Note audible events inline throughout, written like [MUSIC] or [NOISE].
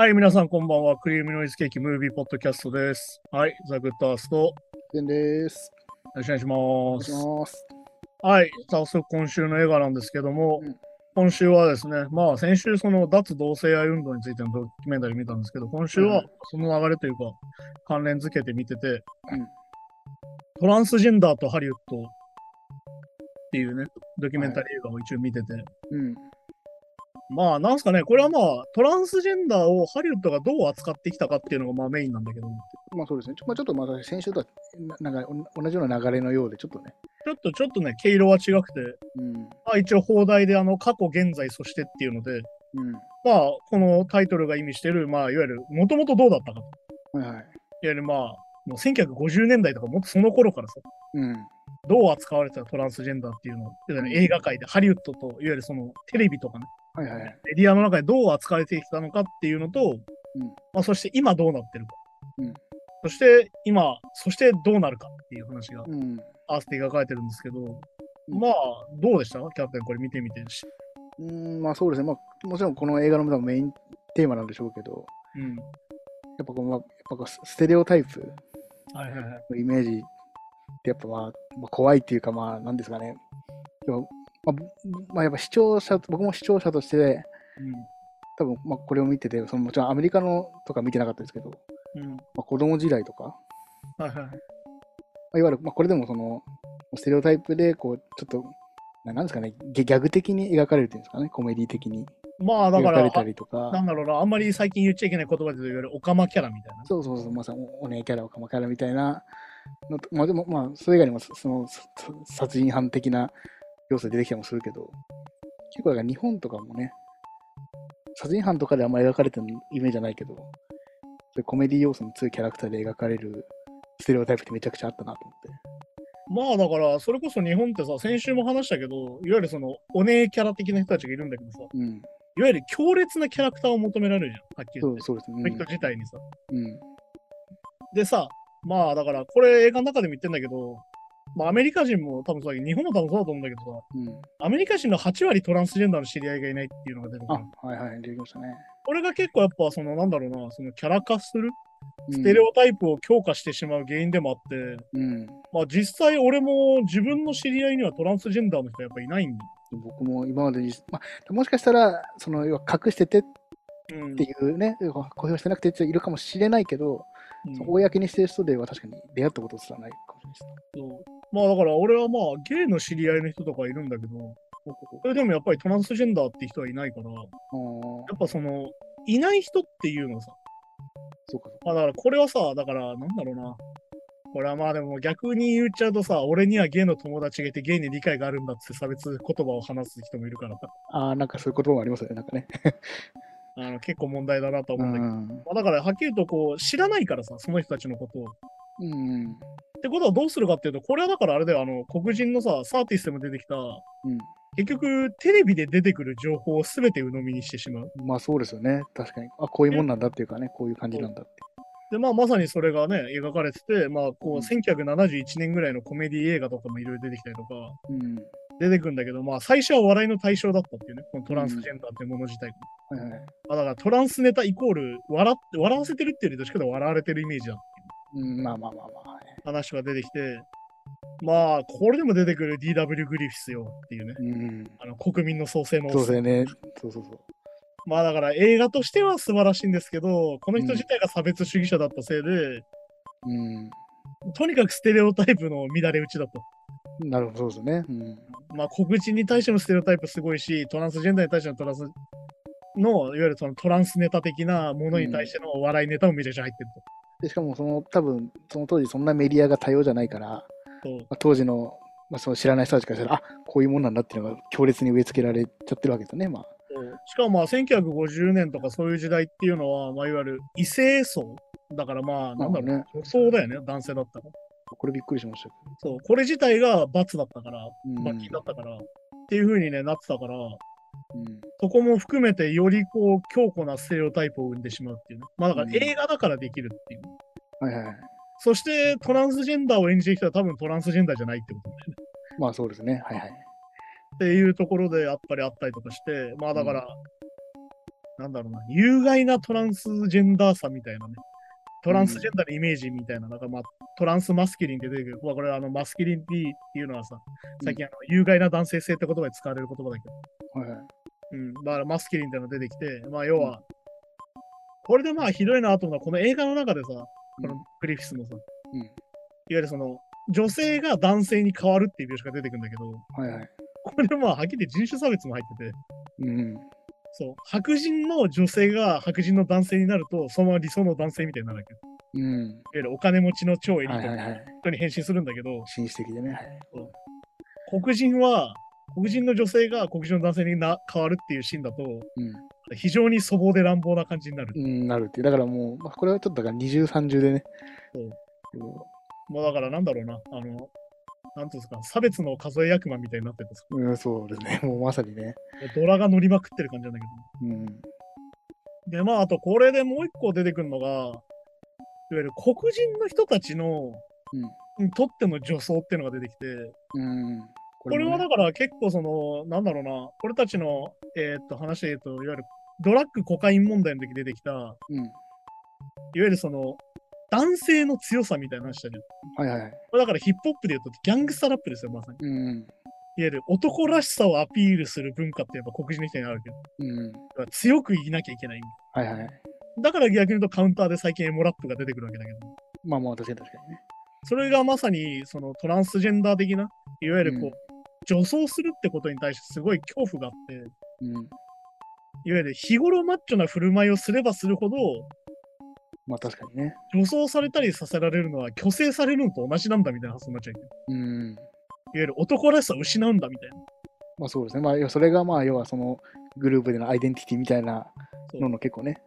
はい、皆さんこんばんは。クリームノイズケーキムービーポッドキャストです。はい、ザ・グッドアースト、よ全です。ろしくお願いします。はい、早速今週の映画なんですけども、うん今週はですね、まあ先週その脱同性愛運動についてのドキュメンタリー見たんですけど、今週はうんその流れというか関連付けて見てて、うんトランスジェンダーとハリウッドっていうね、ドキュメンタリー映画を一応見てて、うん。まあなんすかね、これはまあトランスジェンダーをハリウッドがどう扱ってきたかっていうのがまあメインなんだけど、まあそうですね。ちょ,、まあ、ちょっとまた先週とはななんかお同じような流れのようで、ちょっとね。ちょっとちょっとね、毛色は違くて、うん。まあ、一応放題であの過去、現在、そしてっていうので、うん。まあこのタイトルが意味してる、まあいわゆるもともとどうだったかと。はいはい。いわゆるまあ、もう1950年代とかもっとその頃からさ、うん。どう扱われてたトランスジェンダーっていうのを、いわゆる映画界でハリウッドと、いわゆるそのテレビとかね、はいはい。メディアの中でどう扱われてきたのかっていうのと、うんまあ、そして今どうなってるか。うんそして今、そしてどうなるかっていう話がうん。合わせて描かれてるんですけど、うんまあ、どうでした？キャプテン、これ見てみて。うん、まあそうですね。まあもちろんこの映画のメインテーマなんでしょうけど、うん。やっぱこの、まあやっぱこうステレオタイプ。のイメージってやっぱまあ、まあ、怖いっていうかまあなんですかね。まあ、ぼまあ、やっぱ視聴者、僕も視聴者として、多分まあこれを見てて、そのもちろんアメリカのとか見てなかったですけど、うん。うん。まあ、子供時代とか、はいはいはい。まあ、いわゆる、まあ、これでもその、ステレオタイプで、こう、ちょっと、ななんですかね、ギャグ的に描かれるっていうんですかね、コメディ的にまあ、だか、られたりとかな、んだろうな、あんまり最近言っちゃいけない言葉で言うより、オカマキャラみたいな。そうそうそう、まさにお姉キャラ、オカマキャラみたいなまあでも、まあ、それ以外にも、そその、そ殺人犯的な要素出てきたりもするけど、結構、だから日本とかもね、殺人犯とかであんまり描かれてるイメージじゃないけど、そういうコメディ要素の強いキャラクターで描かれるステレオタイプってめちゃくちゃあったなと思って。まあだから、それこそ日本ってさ、先週も話したけど、いわゆるその、お姉キャラ的な人たちがいるんだけどさ、うん、いわゆる強烈なキャラクターを求められるじゃん、はっきり言って。そうですね。この人自体にさ。うん、でさ、まあだから、これ映画の中でも言ってんだけど、まあアメリカ人も多分そうだけど、日本も多分そうだと思うんだけどさ、うん。アメリカ人の8割トランスジェンダーの知り合いがいないっていうのが出てくある。、はいはい、出てきましたね。これが結構やっぱ、そのなんだろうな、そのキャラ化する、うんステレオタイプを強化してしまう原因でもあって、うん。まあ実際俺も自分の知り合いにはトランスジェンダーの人はやっぱいないんだ。僕も今までに、まあ、もしかしたら、その、要は隠しててっうんていうね、公表してなくているかもしれないけど、うん公にしてる人では確かに出会ったことすらないかもしれないそうまあだから俺はまあゲイの知り合いの人とかいるんだけど、それでもやっぱりトランスジェンダーって人はいないから、やっぱその、いない人っていうのさ、そうかそうか。まあだからこれはさ、だからなんだろうな。これはまあでも逆に言っちゃうとさ、俺にはゲイの友達がいてゲイに理解があるんだって差別言葉を話す人もいるから、ああ、なんかそういう言葉もありますよね、なんかね。あの結構問題だなと思ううんだけど、ん。まあ、だからはっきりとこう知らないからさ、その人たちのことを。うん。ってことはどうするかっていうと、これはだからあれだよ、あの黒人のさ、サーティスでも出てきた、結局テレビで出てくる情報を全て鵜呑みにしてしまう。うん。まあそうですよね。確かに。あ、こういうもんなんだっていうかね、こういう感じなんだって。で、まあまさにそれがね、描かれてて、まあこう、うん1971年ぐらいのコメディ映画とかもいろいろ出てきたりとか、うん。出てくるんだけど、まあ最初は笑いの対象だったっていうね、このトランスジェンダーってもの自体が。はいはい。まあ、だからトランスネタイコール笑って、笑わせてるっていうよりどっちかというと笑われてるイメージだっていううん、まあまあまあまあ。はい話が出てきて、まあこれでも出てくる DW グリフィスよっていうね、うん。あの国民の創生のそうですよね。そうそうそう。まあだから映画としては素晴らしいんですけど、この人自体が差別主義者だったせいで、うん。とにかくステレオタイプの乱れ打ちだと。なるほど、そうですよね。うん。まあ黒人に対してのステレオタイプすごいし、トランスジェンダーに対してのトランスの、いわゆるそのトランスネタ的なものに対しての笑いネタもめちゃくちゃ入ってるでしかも、その、多分その当時そんなメディアが多様じゃないから、まあ、当時の,、まあその知らない人たちからしたら、あこういうもんなんだっていうのが強烈に植え付けられちゃってるわけですよね。まあ、しかもまあ1950年とかそういう時代っていうのは、まあ、いわゆる異性層だからまあなんだろう、ね。女装だよね、男性だったら。これびっくりしましたけそう、これ自体が罰だったから、ど。うん罰金だったから、っていう風にね、なってたから、うんそこも含めてよりこう強固なステレオタイプを生んでしまうっていうね。まあだからうん映画だからできるっていう。はいはいはい。そしてトランスジェンダーを演じてきたら多分トランスジェンダーじゃないってことだよね。まあそうですね。はいはい。っていうところでやっぱりあったりとかして、まあだから、なんだろうな、有害なトランスジェンダーさみたいなね。トランスジェンダーのイメージみたいな、なんかまあ、トランスマスキリンって出てくる。まあ、これはあのマスキリンティっていうのはさ、最近あの有害な男性性って言葉で使われる言葉だけど、はいはい。うん、だからマスキリンってのが出てきて、まあ要は、これでまあひどいなと思うのは、この映画の中でさ、このグリフィスのさ、うんいわゆるその、女性が男性に変わるっていう描写が出てくるんだけど、はいはい。これまあはっきり言って人種差別も入ってて、うん。そう、白人の女性が白人の男性になると、そのまま理想の男性みたいになるわけ。いわうん。ゆるお金持ちの超エリートの。人に変身するんだけど、紳士的でね。はい黒人は、黒人の女性が黒人の男性にな変わるっていうシーンだと、非常に粗暴で乱暴な感じになる。うん。うん、なるっていう。だからもう、まあ、これはちょっとだから二重三重でね。そううんもうだからなんだろうな、あの、なんていうんですか、差別の数え役満みたいになっててさ、うん、そうですね。[LAUGHS] もうまさにね。ドラが乗りまくってる感じなんだけうん。ど。で、まあ、あとこれでもう一個出てくるのが、いわゆる黒人の人たちの、にとっての女装っていうのが出てきて、うん。うん。ここれはねだから結構その、なんだろうな、俺たちの、えーっと話で言うと、いわゆるドラッグ、コカイン問題の時出てきた、いわうん。ゆるその、男性の強さみたいな話だじゃん。はいはいだからヒップホップで言うとギャングスタラップですよ、まさに。うん。いわゆる男らしさをアピールする文化ってやっぱ黒人の人にあるけど、うん。だから強くいなきゃいけない。はいはい。だから逆に言うとカウンターで最近エモラップが出てくるわけだけど、まあまあ、確かに確かにね。それがまさにそのトランスジェンダー的な、いわゆるこう、うん女装するってことに対してすごい恐怖があって、うん。いわゆる日頃マッチョな振る舞いをすればするほど、まあ確かにね。女装されたりさせられるのは虚勢されるのと同じなんだみたいな発想になっちゃうけど。うん。いわゆる男らしさを失うんだみたいな。まあそうですね。まあ、それがまあ、要はそのグループでのアイデンティティみたいなのの結構ね。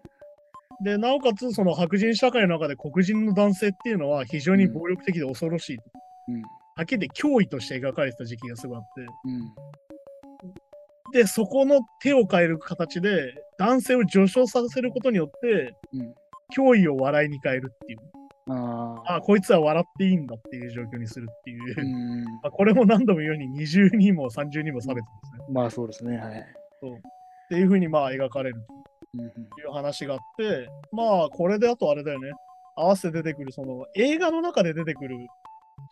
で、なおかつ、その白人社会の中で黒人の男性っていうのは非常に暴力的で恐ろしい。うん。はっきり言って脅威として描かれてた時期がすごいあって。うん。で、そこの手を変える形で、男性を上昇させることによって、うん。脅威を笑いに変えるっていう。ああ。こいつは笑っていいんだっていう状況にするっていう。うん。[LAUGHS] まあこれも何度も言うように二重にも三重にも差別ですね。まあそうですね。はい。っていうふうにまあ描かれるうん。という話があって、まあこれであとあれだよね。合わせて出てくる、その映画の中で出てくる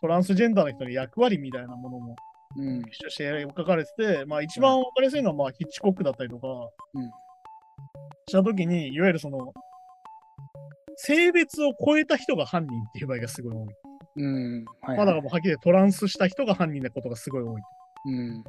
トランスジェンダーの人の役割みたいなものもうん。一緒して書かれてて、まあ一番わかりやすいのはまあヒッチコックだったりとか、うんしたときに、いわゆるその、性別を超えた人が犯人っていう場合がすごい多い。うん。はい、まあだからもうはっきりトランスした人が犯人なことがすごい多い。うん。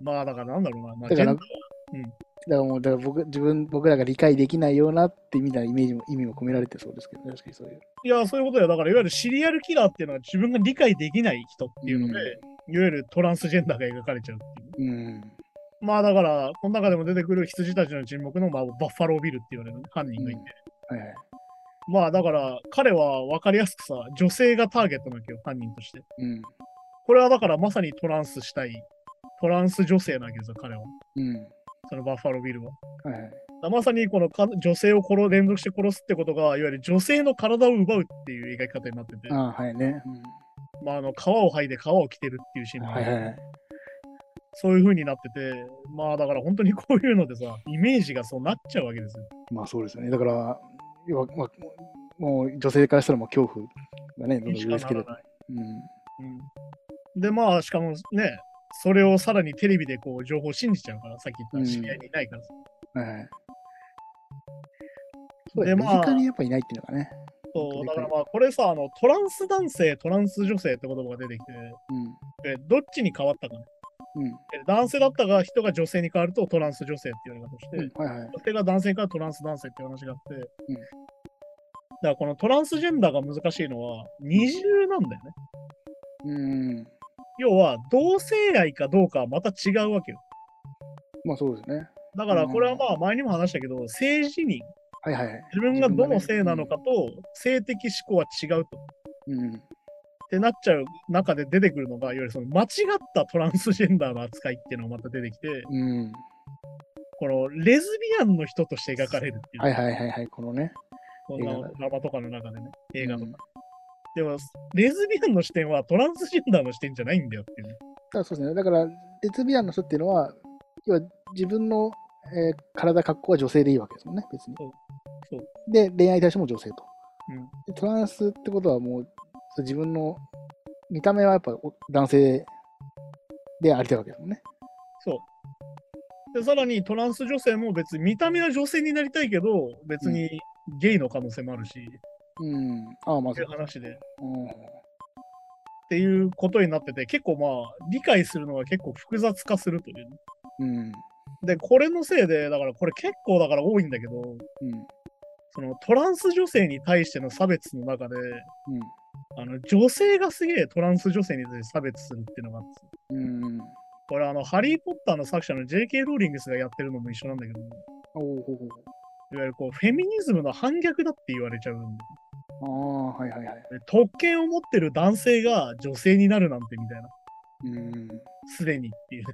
まあだからなんだろうな。まあ、だからジェンだからもう、だから僕、自分、僕らが理解できないようなってみたいなイメージも、意味も込められてそうですけど、ね、確かにそういう。いや、そういうことよ。だからいわゆるシリアルキラーっていうのは自分が理解できない人っていうので、いわゆるトランスジェンダーが描かれちゃうっていう。うん。まあだから、この中でも出てくる羊たちの沈黙の、まあ、バッファロービルって言われる、ね、犯人がいて。はいはい。まあだから、彼は分かりやすくさ、女性がターゲットなわけよ、犯人として。うん。これはだからまさにトランスしたい、トランス女性なわけですよ、彼は。うん。そのバッファロービルは。はいまさにこのか女性を殺連続して殺すってことが、いわゆる女性の体を奪うっていう描き方になってて、ああ、はいね。まああの皮を剥いで皮を着てるっていうシうん。ーンはいはい。そういう風になってて、まあだから本当にこういうのでさ、イメージがそうなっちゃうわけですよ。まあそうですよね。だから、要は、まあ、もう女性からしたらもう恐怖がね、どんどんし植え付けで、まあしかもね、それをさらにテレビでこう情報を信じちゃうから、さっき言った知り合いにいないからさ。はいはい。そうでまあ近にやっぱいないっていうのがね。そう、だからまあこれさ、あのトランス男性、トランス女性って言葉が出てきて、でどっちに変わったかね。うん。で男性だったが人が女性に変わるとトランス女性って言われ方をして、うん。はいはい。女性が男性からトランス男性っていう話があって、うんだからこのトランスジェンダーが難しいのは二重なんだよね。うん。要は同性愛かどうかはまた違うわけよ。まあそうですね。だからこれはまあ前にも話したけど、性自認、はいはいはい。自分がどの性なのかと性的思考は違うと。うん。ってなっちゃう中で出てくるのが、いわゆるその間違ったトランスジェンダーの扱いっていうのがまた出てきて、うん。このレズビアンの人として描かれるっていう。はいはいはいはい。このね。この映画ドラマとかの中でね、映画とか。うんでも、レズビアンの視点はトランスジェンダーの視点じゃないんだよっていうね。だからそうですね。だから、レズビアンの人っていうのは、要は自分の、えー体格好は女性でいいわけですもんね、別に。そうで、恋愛対象も女性と。うんでトランスってことはもう、自分の見た目はやっぱお男性でありたいわけですもんね。そう。で、さらにトランス女性も別に見た目は女性になりたいけど、別にゲイの可能性もあるし、うん。ああ、まあっていう。話で。っうんていうことになってて、結構まあ、理解するのが結構複雑化するというね、うん。で、これのせいで、だからこれ結構だから多いんだけど、うん。そのトランス女性に対しての差別の中で、うん。あの女性がすげえトランス女性に対して差別するっていうのがあって、うん。これあの、ハリー・ポッターの作者の J.K. ローリングスがやってるのも一緒なんだけど、おおいわゆるこう、フェミニズムの反逆だって言われちゃうんだ。ああ、はいはいはい。で特権を持ってる男性が女性になるなんてみたいな、うん。すでにっていう、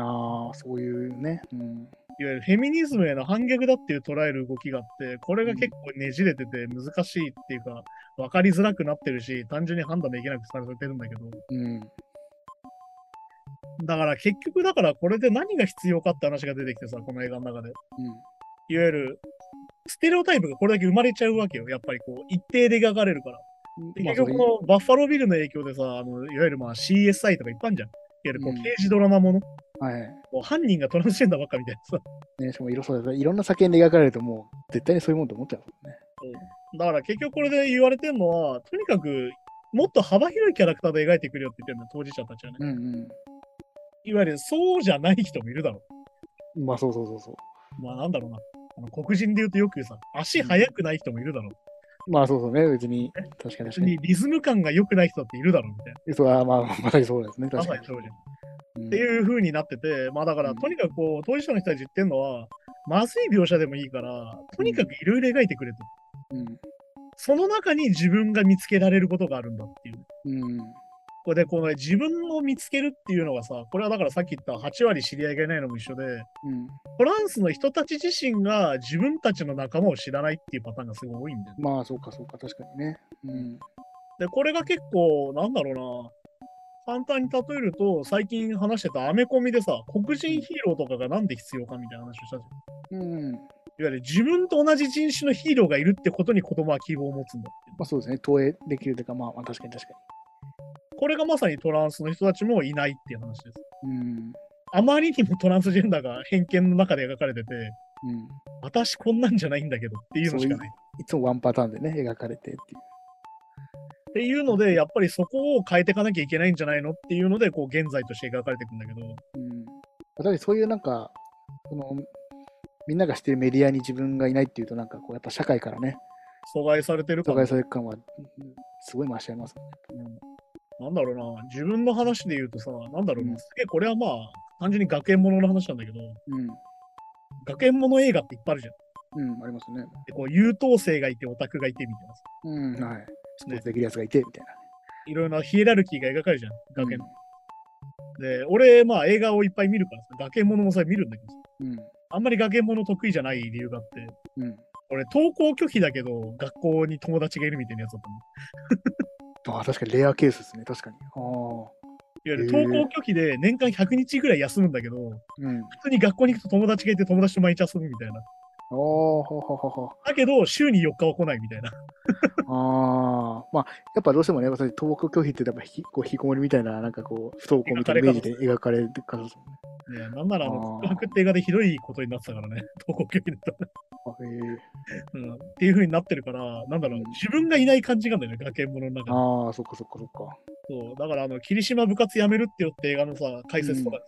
ああ、そういうね。うん。いわゆるフェミニズムへの反逆だっていう捉える動きがあって、これが結構ねじれてて難しいっていうか、分かりづらくなってるし、単純に判断できなくされてるんだけど、うん。だから結局だからこれで何が必要かって話が出てきてさ、この映画の中で。いわゆる、ステレオタイプがこれだけ生まれちゃうわけよ。やっぱりこう、一定で描かれるから。結局このバッファロービルの影響でさ、あのいわゆるまあ CSI とかいっぱいあるじゃん。いわゆるこううん刑事ドラマもの、はい。もう犯人がトランスジェンダーばっかみたいなさ。ね、しかもいろそうだいろんな作品で描かれるともう絶対にそういうもんと思っちゃうもんね。だから結局これで言われてるのは、とにかくもっと幅広いキャラクターで描いてくれよって言ってるんだよ、当事者たちはね。うんいわゆるそうじゃない人もいるだろうん。まあそうそうそうそう。う。まあなんだろうな。あの黒人で言うとよくさ、足速くない人もいるだろう。まあそうそうね、別に。確かに確別かにに。リズム感が良くない人だっているだろうみたいな。そうはまあまさにそうですね。ま確かに。さにそうじゃん。うんっていう風になってて、まあだから、うんとにかくこう、当事者の人たち言ってんのは、まずい描写でもいいから、とにかくいろいろ描いてくれと。うん。その中に自分が見つけられることがあるんだっていう。うん。これで、この、ね、自分を見つけるっていうのがさ、これはだからさっき言った8割知り合いがいないのも一緒で、うん。トランスの人たち自身が自分たちの仲間を知らないっていうパターンがすごい多いんだよね。まあそうかそうか、確かにね。うん。で、これが結構、なんだろうな、簡単に例えると、最近話してたアメコミでさ、黒人ヒーローとかがなんで必要かみたいな話をしたじゃん。うん。いわゆる自分と同じ人種のヒーローがいるってことに子供は希望を持つんだってまあそうですね。投影できるというか、まあまあ確かに確かこれがまさにトランスの人たちもいないっていう話です。に。うん。あまりにもトランスジェンダーが偏見の中で描かれてて、うん。私こんなんじゃないんだけどっていうのしかない。いつもワンパターンでね、描かれてっていう。っていうので、やっぱりそこを変えていかなきゃいけないんじゃないのっていうので、こう現在として描かれていくんだけど、うん。だってそういうなんか、その、みんなが知ってるメディアに自分がいないっていうと、なんかこう、やっぱ社会からね、阻害されてるから阻害、される感は、うんすごい増しちゃいますよね。うんなんだろうな、自分の話で言うとさ、なんだろうな、うんすげえこれはまあ、単純に学園ものの話なんだけど、うん。学園もの映画っていっぱいあるじゃん。うん、ありますね。でこう優等生がいて、オタクがいてみたいなさ。うん、はい。スポーツできるやつがいて、みたいいろいろなヒエラルキーが描かれるじゃん、な。学園。で、俺、まあ映画をいっぱい見るからさ、学園もさ、見るんだけどさ、うん。あんまり学園もの得意じゃない理由があって、うん。俺、登校拒否だけど、学校に友達がいるみたいなやつだったの。[LAUGHS] ああ、確かにレアケースですね、確かに。ああ。いわゆる登校拒否で年間100日ぐらい休むんだけど、うん。普通に学校に行くと友達がいて友達と毎日遊ぶみたいな。ああ、ほほほほ。だけど、週に4日は来ないみたいな。ああ、まあ、やっぱどうしてもね、私、登校拒否ってやっぱひこう引きこもりみたいな、なんかこう、不登校みたいなイメージで描かれるからですもんね。ねえなんならあの、告白って映画でひどいことになってたからね、登校拒否だったら、あへえうん。っていう風になってるから、なんだろう、うん自分がいない感じがあるんだよね、学園ものの中で。ああ、そっかそっかそっか。そう、だからあの、霧島部活やめるってよって映画のさ、解説とかで、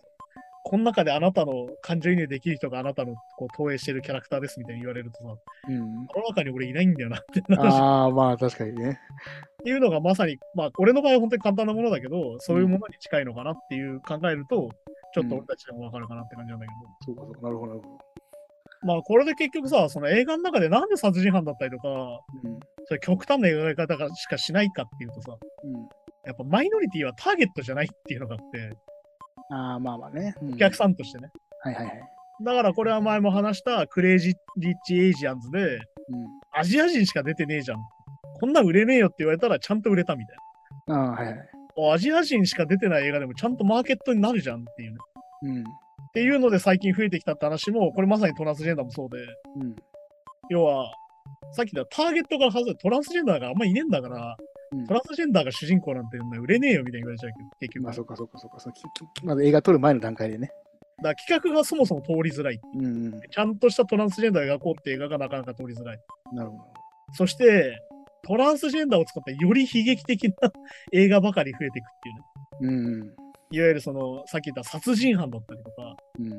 この中であなたの感情移入できる人があなたのこう投影してるキャラクターですみたいに言われるとさ、うん。この中に俺いないんだよなって話ああ、まあ確かにね。っていうのがまさに、まあ、俺の場合は本当に簡単なものだけど、そういうものに近いのかなっていう考えると、ちょっと俺たちでもわかるかなって感じなんだけど、そうかそうか、なるほど、なるほど。まあ、これで結局さ、その映画の中でなんで殺人犯だったりとか、うん。それ極端な描き方がしかしないかっていうとさ、うん。やっぱマイノリティはターゲットじゃないっていうのがあって、ああ、まあまあね。うんお客さんとしてね。はいはいはい。だからこれは前も話した Crazy Rich Asians で、うん。アジア人しか出てねえじゃん。こんなん売れねえよって言われたらちゃんと売れたみたいああ、はいはい。な。アジア人しか出てない映画でもちゃんとマーケットになるじゃんっていうね。うん。っていうので最近増えてきたって話も、これまさにトランスジェンダーもそうで、うん。要は、さっき言ったターゲットから外れトランスジェンダーがあんまいねえんだから、うんトランスジェンダーが主人公なんて売れねえよみたいに言われちゃうけど、結局。まあ、だそうか、そうか、そうか。まず映画撮る前の段階でね。から企画がそもそも通りづらい。うん、うん。ちゃんとしたトランスジェンダーを描こうって映画がなかなか通りづらい。なるほど。そして、トランスジェンダーを使ってより悲劇的な映画ばかり増えていくっていうね。うん、いわゆるその、さっき言った殺人犯だったりとか、うん。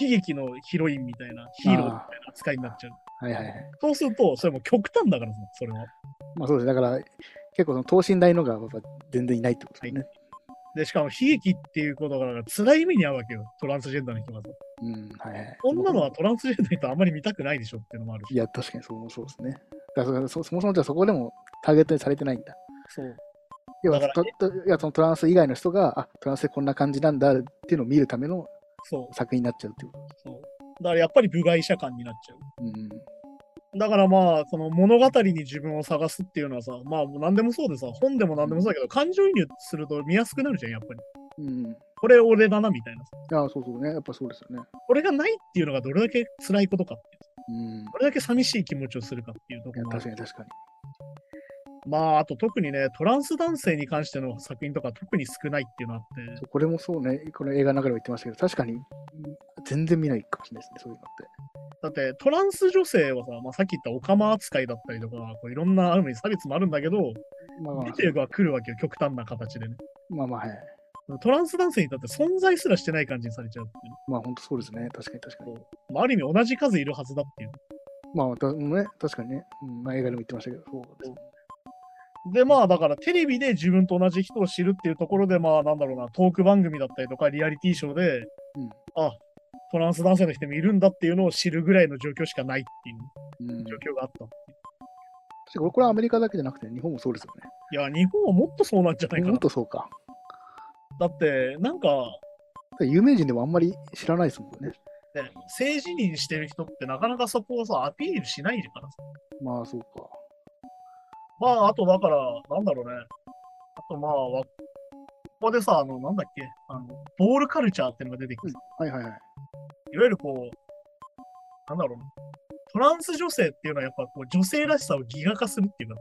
悲劇のヒロインみたいな、ヒーローみたいな扱いになっちゃう。はいはいはい。そうすると、それも極端だからさ、それは。まあそうです。だから、結構その等身大のが全然いないってことですね。で、しかも悲劇っていうことが辛い目に遭うわけよ、トランスジェンダーの人がさ。うん、はいはい。こんなのはトランスジェンダーの人あんまり見たくないでしょっていうのもあるし。いや、確かにそうそうですね。だからそそもそもじゃあそこでもターゲットにされてないんだ。そう。要はだからとといやそのトランス以外の人が、あトランスでこんな感じなんだっていうのを見るための。作品になっちゃうっていうこそう。だからやっぱり部外者感になっちゃう。と。うん。だからまあ、その物語に自分を探すっていうのはさ、まあ何でもそうでさ、本でも何でもそうだけど、感情移入すると見やすくなるじゃん、やっぱり。うん。いこれ俺だな、みたいなさ。や、そうそうね。やっぱそうですよね。これがないっていうのがどれだけ辛いことかっていう。うん。どれだけ寂しい気持ちをするかっていうところ確かに確かに。まあ、あと特にね、トランス男性に関しての作品とか特に少ないっていうのがあって、これもそうね。この映画の中でも言ってましたけど、確かにうん全然見ないかもしれないですね。そういうのって。だってトランス女性はさ、まあ、さっき言ったオカマ扱いだったりとか、こういろんなある意味差別もあるんだけど、まあまあ出、ては来るわけよ、極端な形でね。まあまあ、はい。トランス男性にとって存在すらしてない感じにされちゃうっていうねまあ本当そうですね。確かに確かに。まあ、ある意味同じ数いるはずだっていう。まあ、たね、確かにね。うんまあ、映画でも言ってましたけど、そうですね。で、まあ、だからテレビで自分と同じ人を知るっていうところで、まあ、なんだろうな、トーク番組だったりとか、リアリティショーで、うんあ、トランス男性の人もいるんだっていうのを知るぐらいの状況しかないっていううん。状況があったう。確かにこれはアメリカだけじゃなくて、日本もそうですよね。いや、日本はもっとそうなんじゃないかもなっ。とそうか。だって、なんか、有名人でもあんまり知らないですもんね。ね、政治人してる人ってなかなかそこをさ、アピールしないからさ。まあそうか。まあ、あとだから、なんだろうね。あとまあ、わここでさ、あの、なんだっけ、あの、ボールカルチャーっていうのが出てきてさ、はいはいはい。いわゆるこう、なんだろうな。トランス女性っていうのはやっぱこう女性らしさをギガ化するっていうか、よ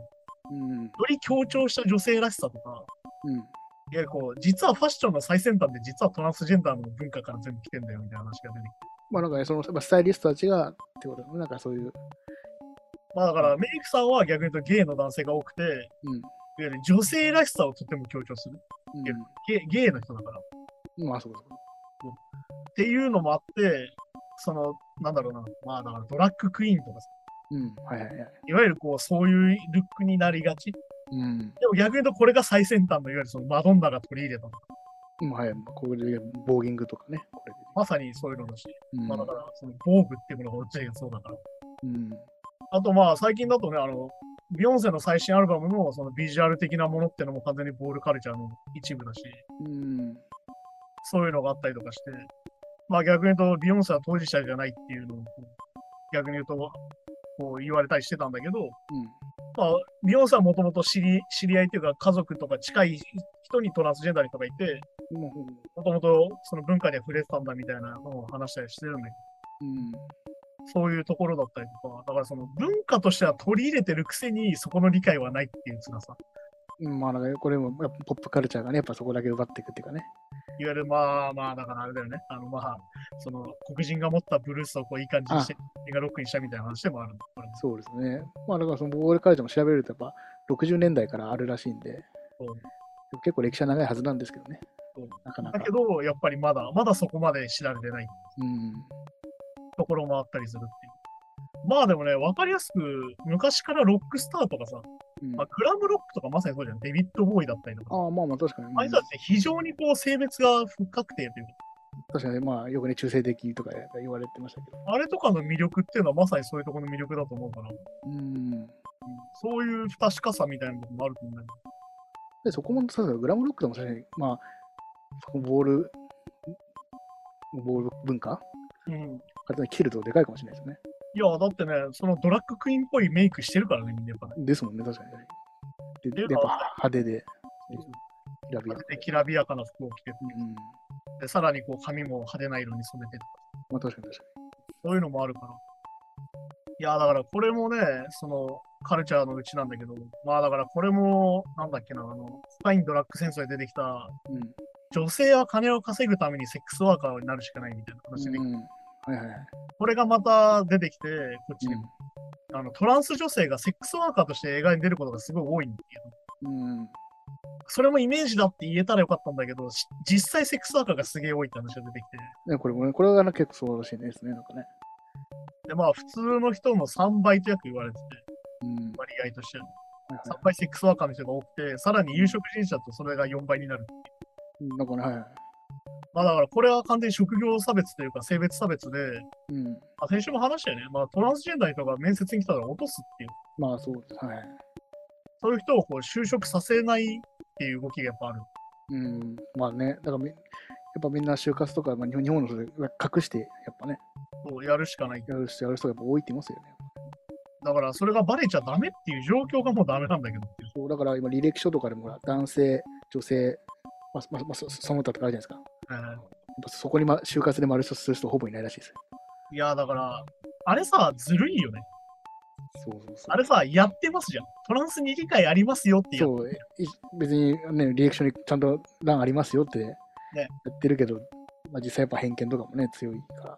うん。り強調した女性らしさとか、うん。いわゆるこう、実はファッションの最先端で実はトランスジェンダーの文化から全部来てんだよみたいな話が出てきて。まあなんかね、そのスタイリストたちがってことだね。なんかそういう。まあだからメイクさんは逆に言うとゲイの男性が多くて、いわうん。ゆる女性らしさをとても強調する。うんゲイゲイの人だから。っまあそうかそうか。ていうのもあって、その、なんだろうな、まあだからドラッグクイーンとかさ、うん。はいはいはい。いわゆるこう、そういうルックになりがち。うん。でも逆に言うとこれが最先端のいわゆるそのマドンナが取り入れたの。うんはい。これでボーギングとかね。これで。まさにそういうのだし、うんまあだから、その防具っていうものが落ちがそうだから。うん。あとまあ最近だとね、あの、ビヨンセの最新アルバムのそのビジュアル的なものってのも完全にボールカルチャーの一部だし、うん。そういうのがあったりとかして、まあ逆に言うとビヨンセは当事者じゃないっていうのを逆に言うとこう言われたりしてたんだけど、うん。まあビヨンセはもともと知り知り合いっていうか家族とか近い人にトランスジェンダーの人がいて、ももともとその文化で触れてたんだみたいなのを話したりしてるんだけど、う、うん。そういうところだったりとか、だからその文化としては取り入れてるくせにそこの理解はないっていう辛さ。うんまあなんかこれもやっぱポップカルチャーがね、やっぱそこだけ奪っていくっていうかね。いわゆるまあまあ、だからあれだよね。あのまあ、その黒人が持ったブルースをこういい感じにして、黒人がロックにしたみたいな話でもあるそうですね。まあだからそのボールカルチャーも調べるとやっぱ60年代からあるらしいんで、結構歴史は長いはずなんですけどね。なかなかだけ。ど、やっぱりまだ、まだそこまで知られてないうん。ところもあったりするっていう。まあでもね、わかりやすく、昔からロックスターとかさ、うんまあ、グラムロックとかまさにそうじゃん。デビッド・ボーイだったりとか。ああ、まあまあ確かに。うんあいつたちって非常にこう性別が不確定というか、確かに、まあよくね、中性的とか言われてましたけど。あれとかの魅力っていうのはまさにそういうところの魅力だと思うから、うん。そういう不確かさみたいなのもあると思うんだけど。でそこも、そうそうグラムロックでも確かに、まあ、ボール、ボール文化うん。切るとでかいかもしれないですね。いや、だってね、そのドラッグクイーンっぽいメイクしてるからね、みんなやっぱね。ですもんね、確かに。で、ででやっぱ派手で、きらびやかできらびやかな服を着てる。うん。で、さらにこう髪も派手な色に染めてとか、まあ確かに確かそういうのもあるから。いや、だからこれもね、そのカルチャーのうちなんだけど、まあだからこれも、なんだっけな、あの、コカインドラッグ戦争で出てきた、に。うん。女性は金を稼ぐためにセックスワーカーになるしかないみたいな話で、うん、はいはいはい。これがまた出てきて、こっちにも、うあのトランス女性がセックスワーカーとして映画に出ることがすごい多いんだけど、ん。うん。それもイメージだって言えたらよかったんだけど、し実際セックスワーカーがすげえ多いって話が出てきて、ね、これもね、これがね結構そうらしいですね、なんかね。で、まあ普通の人の3倍と約言われてて、うん。割合としてははいは3倍セックスワーカーの人が多くて、さらに有職人者とそれが4倍になる。い。なんかね、はいはい。まあだからこれは完全に職業差別というか性別差別で、うん。まあ、先週も話したよね。まあトランスジェンダーの人が面接に来たら落とすっていう、まあそうです。はい。そういう人をこう就職させないっていう動きがやっぱある。うん。まあね、だからみ、やっぱみんな就活とか、まあ、日本日本の人で隠して、やっぱね、そうやるしかない。やる人やる人がやっぱ多いって言いますよね。だからそれがバレちゃダメっていう状況がもうダメなんだけど。そうだから今、履歴書とかでも男性、女性、まあまあまあ、そその他とかあるじゃないですか。えーやっぱそこに、ま、就活で丸一つする人ほぼいないらしいですよ。いや、だから、あれさ、ずるいよね。そうそうそう。あれさ、やってますじゃん。トランスに理解ありますよってやそう、い別にね、履歴書にちゃんと欄ありますよってやってるけど、まあ、実際やっぱ偏見とかもね、強いから。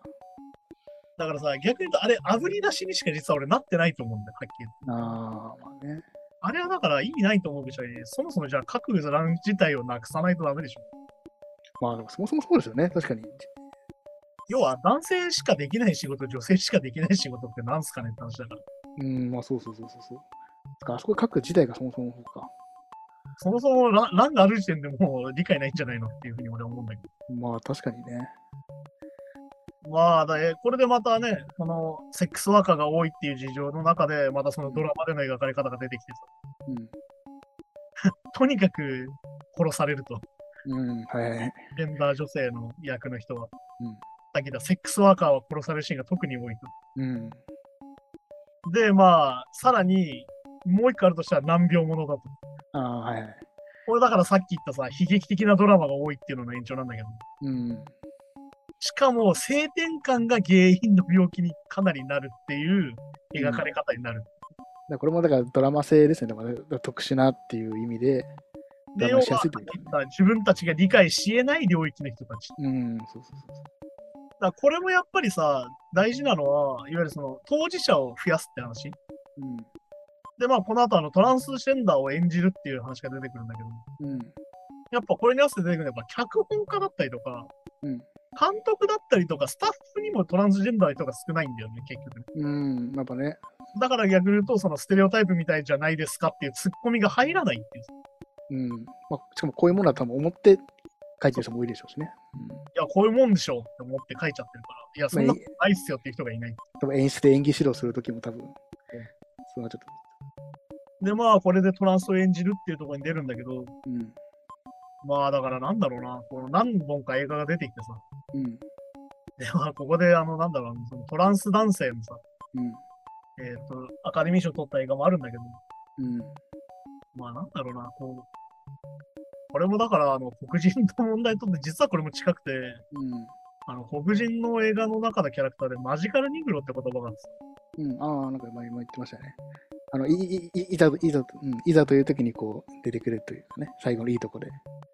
だからさ、逆に言うと、あれ、炙り出しにしか実は俺なってないと思うんだよ、はっきり。ああ、まあね。あれはだから意味ないと思うけど、そもそもじゃあ各欄自体をなくさないとダメでしょ。まあでもそもそもそうですよね、確かに。要は男性しかできない仕事、女性しかできない仕事ってなんすかねって話だから。うん、まあそうそうそうそうそう。つかあそこ書く自体がそもそもそうか。そもそも欄欄がある時点でもう理解ないんじゃないのっていうふうに俺は思うんだけど。まあ確かにね。まあ、だえこれでまたね、このセックスワーカーが多いっていう事情の中で、またそのドラマでの描かれ方が出てきてさ、うん。[LAUGHS] とにかく殺されると、うん、はいはい。ジェンダー女性の役の人は。うんさっきセックスワーカーは殺されるシーンが特に多いと。うん。で、まあ、さらに、もう一個あるとしたら難病者だと。ああ、はいはい。これだからさっき言ったさ、悲劇的なドラマが多いっていうのの延長なんだけど、うん。しかも性転換が原因の病気にかなりなるっていう描かれ方になる。だからこれもだからドラマ性ですね。特殊なっていう意味で。で、要は自分たちが理解し得ない領域の人たち。うん、そうそうそうだからこれもやっぱりさ、大事なのは、いわゆるその当事者を増やすって話。そう。で、まあ、この後あのトランスジェンダーを演じるっていう話が出てくるんだけど、うん。うん。やっぱこれに合わせて出てくるのは、やっぱ脚本家だったりとか、うん監督だったりとか、スタッフにもトランスジェンダーの人が少ないんだよね、結局ね。うん、やっぱね。だから逆に言うと、そのステレオタイプみたいじゃないですかっていうツッコミが入らないっていう。うん。まあ、しかもこういうものは多分思って書いてる人も多いでしょうしね。うん。いや、こういうもんでしょうって思って書いちゃってるから。いや、そんなことないっすよっていう人がいない。多分演出で演技指導するときも多分、そうなっちゃっで、まあ、これでトランスを演じるっていうところに出るんだけど、た。うん。まあ、だからなんだろうな、この何本か映画が出てきてさ、うん。で、まあ、ここで、あの、なんだろうな、そのトランス男性のさ、うん。えっ、と、アカデミー賞取った映画もあるんだけど、うん。まあ、なんだろうな、こう、これもだから、あの、黒人の問題とって、実はこれも近くて、うん。あの、黒人の映画の中のキャラクターでマジカルニグロって言葉があるんですうん、ああ、なんか前も言ってましたね。あの、いいいいざと、いざと、うん、いざという時にこう出てくるというかね、最後のいいとこで。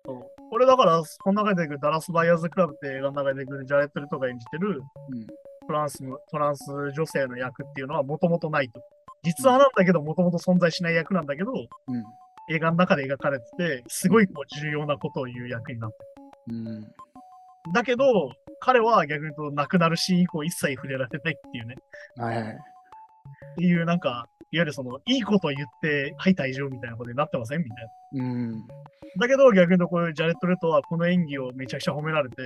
そうこれだから、この中で出てくるダラス・バイヤーズ・クラブって映画の中で出てくるジャレット・レトが演じてるうん。トランスの、トランス女性の役っていうのはもともとないと。実はなんだけど、もともと存在しない役なんだけど、うん。映画の中で描かれてて、すごいこう重要なことを言う役になってうん。る。だけど、彼は逆に言うと亡くなるシーン以降一切触れられないっていうね。はいはい。っていうなんか、いわゆるその、いいこと言って、はい、退場みたいなことになってませんみたいな。うん。だけど、逆に言うとこういうジャレット・レトはこの演技をめちゃくちゃ褒められて、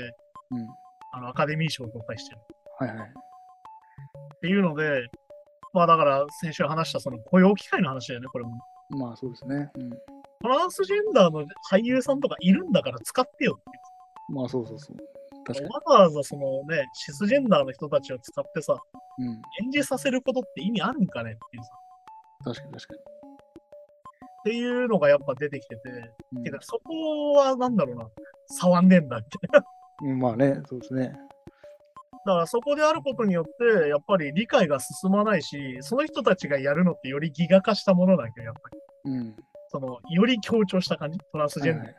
うん。あの、アカデミー賞を取ったりしてる。はいはい。っていうので、まあだから先週話したその雇用機会の話だよね、これも。まあそうですね。うん。トランスジェンダーの俳優さんとかいるんだから使ってよってまあそうそうそう。確かに。わざわざそのね、シスジェンダーの人たちを使ってさ、うん。演じさせることって意味あるんかねっていうさ、確かに確かっていうのがやっぱ出てきてて、に。てかそこはなんだろうな、触んねえんだみたいな。うんまあね、そうですね。だからそこであることによって、やっぱり理解が進まないし、その人たちがやるのってよりギガ化したものだけど、やっぱり。うん。その、より強調した感じ、トランスジェンダーの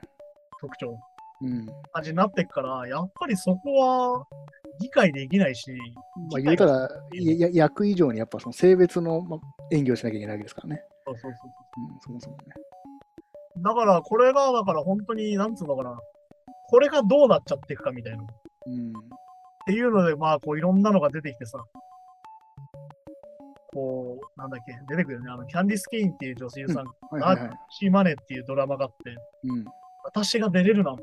特徴、うん。感じになっていくから、やっぱりそこは理解できないし、まあ、言うたら、役以上にやっぱその性別の、ま、演技をしなきゃいけないわけですからね。そうそうそううん、そもそもね。だから、これが、だから本当に、なんつうのかな、これがどうなっちゃっていくかみたいな。っうん。ていうので、まあ、こう、いろんなのが出てきてさ、こう、なんだっけ、出てくるよね。あの、キャンディス・ケインっていう女性さん、はいはいはい。シーマネーっていうドラマがあって、うん。私が出れるなんて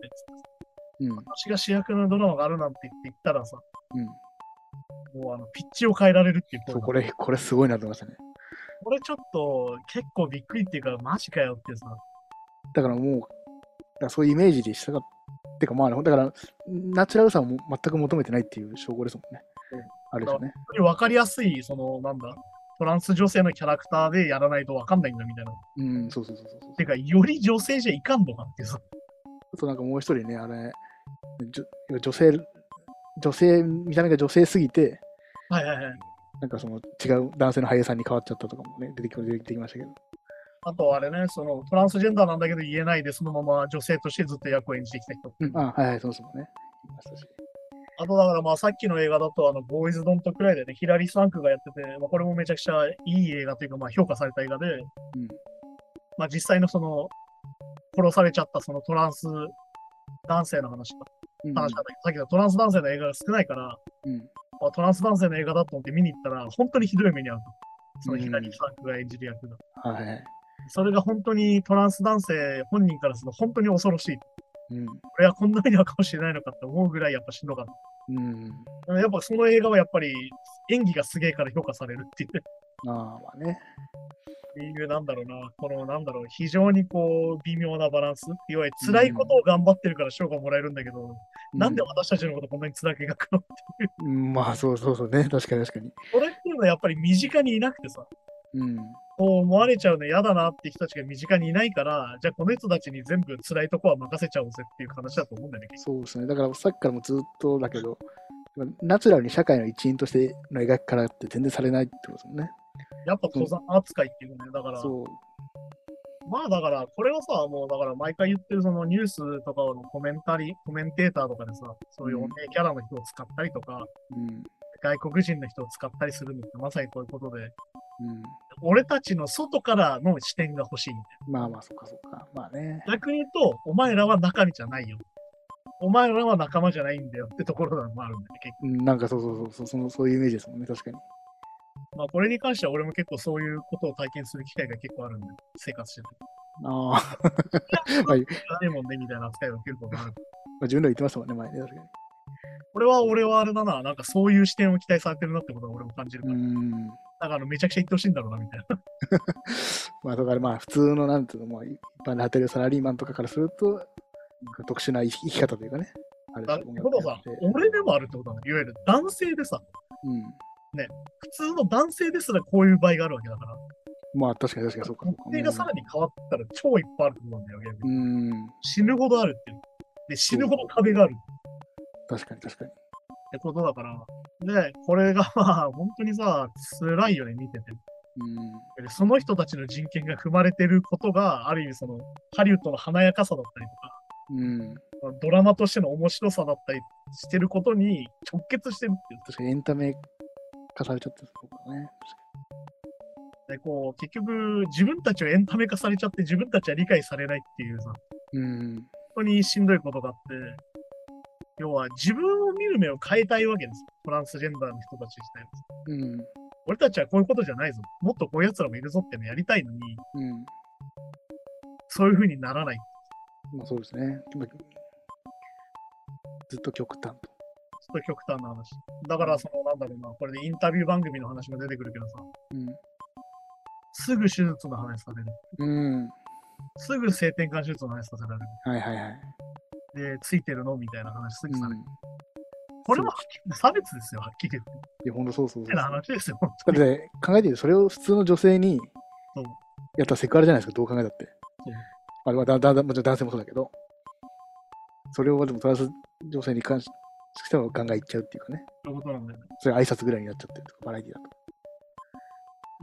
うん。私が主役のドラマがあるなんて言って言ったらさ、うん。もうあの、ピッチを変えられるっていうそう、ここれ、これすごいなと思いましたね。これちょっと結構びっくりっていうか、マジかよってさ、だからもう、だそういうイメージでしたがってかまあ、だから、ナチュラルさをも全く求めてないっていう証拠ですもんねうん。あれですよね。本当に分かりやすい、その、なんだ、トランス女性のキャラクターでやらないと分かんないんだみたいな。うん、そうそうそうそうそう。てか、より女性じゃいかんのかってさ、あとなんかもう一人ね、あれ、じょ女性、女性、見た目が女性すぎて、はいはいはい。なんかその違う男性の俳優さんに変わっちゃったとかもね、出てき出てきましたけど。あとあれね、そのトランスジェンダーなんだけど言えないで、そのまま女性としてずっと役を演じてきた人。うん、あ、はいはい、そうそうね。あとだからまあさっきの映画だと、あの、ボーイズ・ドント・クライでね、ヒラリー・スワンクがやってて、まあ、これもめちゃくちゃいい映画というか、まあ評価された映画で、うん。まあ実際のその、殺されちゃったそのトランス男性の話かうん話なんだけど、さっきのトランス男性の映画が少ないから、うん。まあ、トランス男性の映画だと思って見に行ったら、本当にひどい目に遭うと。そのヒラリー・スワンクが演じる役が。はいはい。それが本当にトランス男性本人からすると本当に恐ろしい。うん。俺はこんな目に遭うかもしれないのかって思うぐらいやっぱしんどかっうん。た。やっぱその映画はやっぱり演技がすげえから評価されるっていう。ああ、まあね。っていう、なんだろうな、この、なんだろう、非常にこう、微妙なバランス。いわゆる辛いことを頑張ってるから賞がもらえるんだけど、なんで私たちのことこんなに辛く描くのっていう。うん、まあそうそうそうね。確かに確かに。これっていうのはやっぱり身近にいなくてさ、うん。こう思われちゃうの嫌だなって人たちが身近にいないから、じゃあこの人たちに全部辛いとこは任せちゃおうぜっていう話だと思うんだよね。そうですね。だからさっきからもずっとだけど、ナチュラルに社会の一員としての描き方って全然されないってことですもんね。やっぱ登山扱いっていうのね、だから。まあだから、これはさ、もうだから毎回言ってるそのニュースとかのコメンタリー、コメンテーターとかでさ、そういううん音名キャラの人を使ったりとか、うん。外国人の人を使ったりするのってまさにこういうことで、うん。俺たちの外からの視点が欲しいみたいまあまあ、そっかそっか。まあね。な。逆に言うと、お前らは中身じゃないよ。お前らは仲間じゃないんだよってところがあるんだよね、結構。うんなんかそうそうそうそうその、そういうイメージですもんね、確かに。まあこれに関しては俺も結構そういうことを体験する機会が結構あるんで、生活してて。ああ。[LAUGHS] まあ、ないもんねみたいな扱いを受けることがある。自分でも言ってましたもんね、前ね、確かに。これは俺はあれだな、なんかそういう視点を期待されてるなってことは俺も感じるから。うん。なんかあのめちゃくちゃ言ってほしいんだろうなみたいな。[LAUGHS] まあ、だからまあ、普通の、なんていうの、まあ、一般で働いてるサラリーマンとかからすると、特殊な生き方というかね。あるだこと俺でもあるってことだね。いわゆる男性でさ、うん。普通の男性ですらこういう場合があるわけだから、まあ、確かに確かにそうか。特定がさらに変わったら超いっぱいあるってことなんだよ、逆うにん。死ぬほどあるっていう。で、死ぬほど壁がある確かに確かに。ってことだから、で、これが [LAUGHS] まあ、本当にさ、辛いよね、見てて。うん。でその人たちの人権が踏まれてることが、ある意味その、ハリウッドの華やかさだったりとか、うん。ドラマとしての面白さだったりしてることに直結してるっていう。確かにエンタメ化されちゃってるね。で、こう、結局、自分たちはエンタメ化されちゃって、自分たちは理解されないっていうさ、うん。本当にしんどいことがあって、要は自分を見る目を変えたいわけですよ。トランスジェンダーの人たち自体も。うん。俺たちはこういうことじゃないぞ。もっとこういう奴らもいるぞってのやりたいのに、うん。そういう風にならない。まあそうですね。まあずっと極端と。ちょっと極端な話。だから、その、なんだろうな、これでインタビュー番組の話が出てくるけどさ、すぐ手術の話される。うん。うん。すぐ性転換手術の話させられる。はいはいはい。で、ついてるの？みたいな話すぐされる。うんこれは差別ですよ、はっきり言って。いや、ほんとそうそうそう。なだ話ですよ、本当に。って考えてみるとそれを普通の女性にやったらセクハラじゃないですか、どう考えたって。あれはだだだもちろん男性もそうだけど、それをでもトランス女性に関してはガンガンいっちゃうっていうかね。そういうことなんだよね。それ挨拶ぐらいになっちゃってるとか、バラエティだと。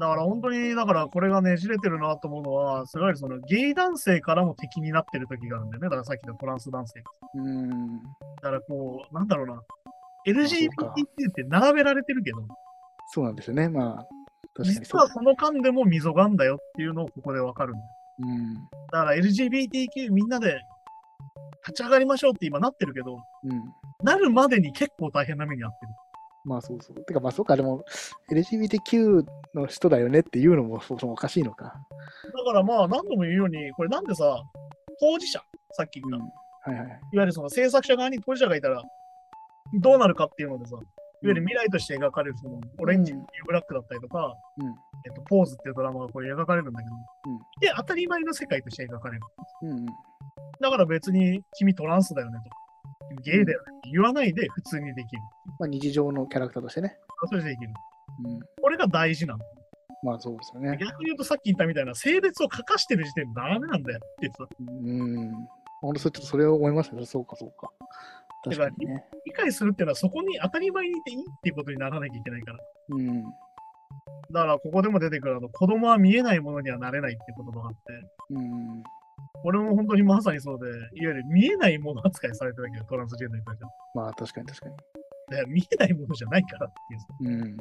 だから本当に、だからこれがねじれてるなと思うのは、すごいそのゲイ男性からも敵になってる時があるんだよね。だからさっきのトランス男性が。うーん。だからこう、なんだろうな。そうか LGBTQ って並べられてるけど、そうなんですよね。まあ、確かにそう実は。その間でも溝があんだよっていうのをここでわかるんだよ。うん。だから LGBTQ みんなで立ち上がりましょうって今なってるけど、うん。なるまでに結構大変な目に遭ってる。まあそうそう。てかまあそうか、でも LGBTQ の人だよねっていうのもそもそもおかしいのか。だからまあ何度も言うように、これなんでさ、当事者、さっき言うん。った、はいはい。いわゆるその制作者側に当事者がいたら、どうなるかっていうのでさ、いわゆる未来として描かれるそのオレンジ、うんニューブラックだったりとか、うん。えっと、ポーズっていうドラマがこれ描かれるんだけど、うんで、当たり前の世界として描かれる。うんうん。だから別に君トランスだよねとか、ゲイだよね言わないで普通にできる。まあ日常のキャラクターとしてね。それでできる。うん。これが大事なの。まあそうですよね。逆に言うとさっき言ったみたいな性別を書かしてる時点でダメなんだよってさ、うん。本当それちょっとそれを思いましたね。そうかそうか。確かにね。理解するっていうのはそこに当たり前にいていいっていうことにならなきゃいけないから。うん。だからここでも出てくるあの子供は見えないものにはなれないって言葉があって、うん。これも本当にまさにそうで、いわゆる見えないもの扱いされてるわけよ、トランスジェンダーに対しては。まあ確かに確かに。で見えないものじゃないからっていう。うん。っ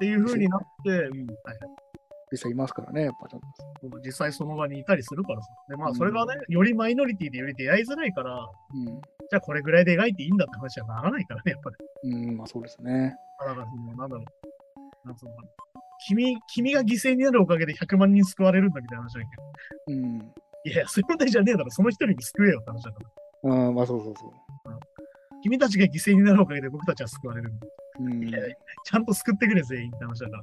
ていう風になって、うんはいはい実際いますからね、やっぱちゃんと。実際その場にいたりするからさ。で、まあそれがね、よりマイノリティでより出会いづらいから、うん。じゃあこれぐらいで描いていいんだって話にはならないからね、やっぱり。うん、まあそうですね。だからその、なんだろう。なんつうのかな。君、君が犠牲になるおかげで100万人救われるんだみたいな話だけ？ど。うん。いや、そういう問題じゃねえだろ。その一人に救えよって話だから。うん、まあそうそうそう。君たちが犠牲になるおかげで僕たちは救われるんだ。うん。いやちゃんと救ってくれ、全員って話だから。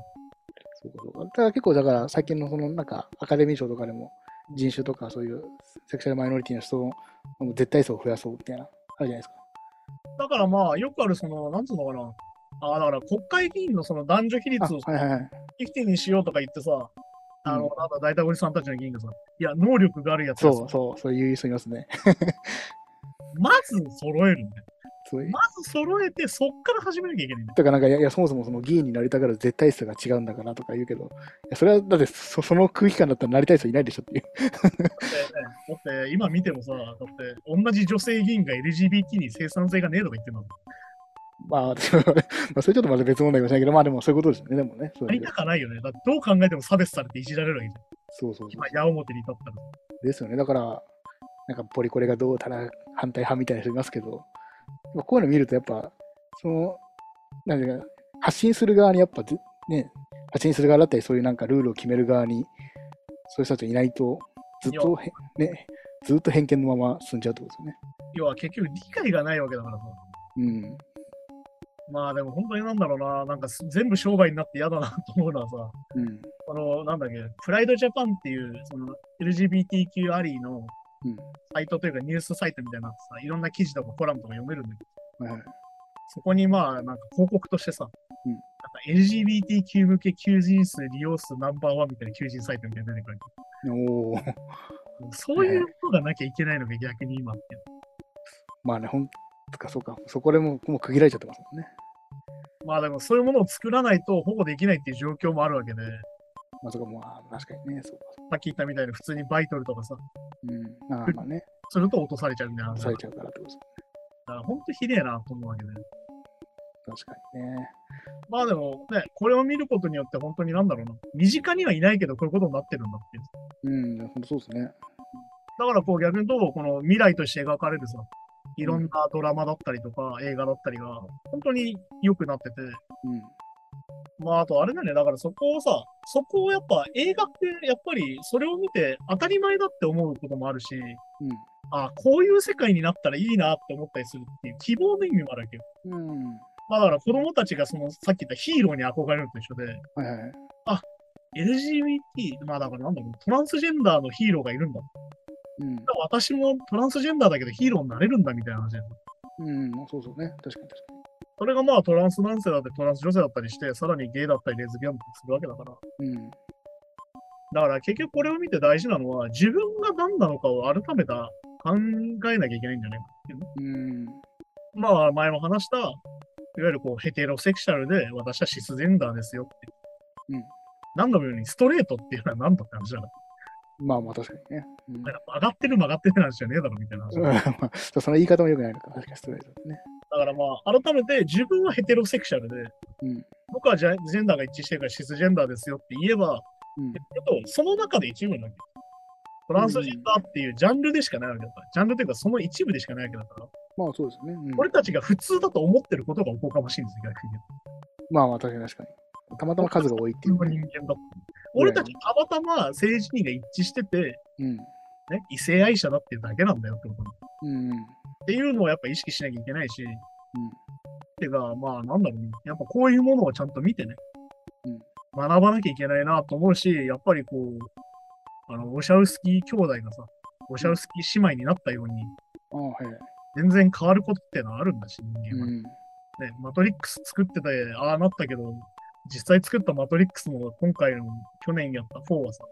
そうかそうか。だから結構だから最近のそのなんかアカデミー賞とかでも人種とかそういうセクシャルマイノリティの人の絶対数を増やそうみたいな、あるじゃないですか。だからまあ、よくある、その、なんつうのかな。ああ、だから国会議員のその男女比率をあはいはいはい。50にしようとか言ってさ、あの、うんなんだ、大体おじさんたちの議員がさ、いや、能力があるやつがさそうそう、そういう人いますね。[LAUGHS] まず揃えるんだよ。そういう。まず揃えて、そっから始めなきゃいけないんだからなんかいやいや、そもそもその議員になりたがる絶対数が違うんだからとか言うけど、いやそれはだってそその空気感だったらなりたい人いないでしょっていう。だってね、だって今見てもさ、だって同じ女性議員が LGBT に生産性がねえとか言ってるの。まあ、[LAUGHS] まあそれちょっとまた別問題かもしれないけど、まあでもそういうことですよね、でもね。そうありたかないよね。だどう考えても差別されていじられるわけじゃん。そうそうそう今、。矢面に立ったら。ですよね。だから、なんかポリコレがどうたら反対派みたいな人いますけど、まあこういうの見るとやっぱ、その、なんていうか、発信する側にやっぱぜ、ね、発信する側だったり、そういうなんかルールを決める側に、そういう人たちいないと、ずっとへ、ね、ずっと偏見のまま進んじゃうってことですよね。要は結局理解がないわけだからさ。うん。まあでも本当になんだろうな、なんかす全部商売になって嫌だなと思うのはさ、うん。この、なんだっけ、プライドジャパンっていう、その LGBTQ アリーのうん。サイトというかニュースサイトみたいなのさ、いろんな記事とかコラムとか読めるんだけど、はいはい。そこにまあ、なんか広告としてさ、うんなんか LGBTQ 向け求人数利用数ナンバーワンみたいな求人サイトみたいなの出てくる。おー。そういうのがなきゃいけないのが逆に今って。まあね、ほんとか、そうか。そこでもうもう区切られちゃってますもんね。まあでもそういうものを作らないと保護できないっていう状況もあるわけで、まあそこも、まあ確かにね、そうか。さっき言ったみたいに普通にバイトルとかさ、うん。まあまあね、すると落とされちゃうみたいな話だかされちゃうからってことです。ら。本当ひでえなと思うわけで。確かにね。まあでもね、これを見ることによって本当になんだろうな。身近にはいないけどこういうことになってるんだっていう。うん、ほんとそうですね。だからこう逆に言うと、この未来として描かれるさ、いろんなドラマだったりとか映画だったりが本当に良くなってて、うん。まああとあれだね、だからそこをさ、そこをやっぱ映画ってやっぱりそれを見て当たり前だって思うこともあるし、うん。あこういう世界になったらいいなって思ったりするっていう希望の意味もあるわけよ。うん。まあだから子供たちがそのさっき言ったヒーローに憧れるのと一緒で、はいはい。LGBT、まあだからなんだろう、トランスジェンダーのヒーローがいるんだ。うん。私もトランスジェンダーだけどヒーローになれるんだみたいな話。うん、そうそうね。確かに確かそれがまあトランス男性だってトランス女性だったりして、さらにゲイだったりレズビアンだったりするわけだから。に。うん。だから結局これを見て大事なのは、自分が何なのかを改めた考えなきゃいけないんじゃないか。ていうね。うん。まあ、前も話した、いわゆるこうヘテロセクシャルで、私はシスジェンダーですよって。うん。何度も言うように、ストレートっていうのは何だって話だから。まあまあ確かにね。うんだから上がってる曲がってる話じゃねえだろみたいな話 [LAUGHS] その言い方も良くないのか、確かにストレートですね。だからまあ、改めて自分はヘテロセクシャルで、うん。僕はジェンダーが一致してるからシスジェンダーですよって言えば、うん。その中で一部なわけ。トランスジェンダーっていうジャンルでしかないわけだから。ジャンルというか、その一部でしかないわけだから。まあそうですね。うん、俺たちが普通だと思ってることがおこがましいんですよ、逆に。まあまあ確かに確かに。たまたま数が多いっていう、普通の人間だって。俺たちたまたま政治人が一致してて、うん。ね、異性愛者だっていうだけなんだよってこと。うん。っていうのをやっぱ意識しなきゃいけないし、ていうか、まあなんだろうね。やっぱこういうものをちゃんと見てね、うん学ばなきゃいけないなと思うし、やっぱりこう、あの、オシャウスキー兄弟がさ、オシャウスキー姉妹になったように、ああ、はい。全然変わることっていうのはあるんだし、人間は。うん。ね、マトリックス作ってて、ああなったけど、実際作ったマトリックスも今回の去年やった4はさ、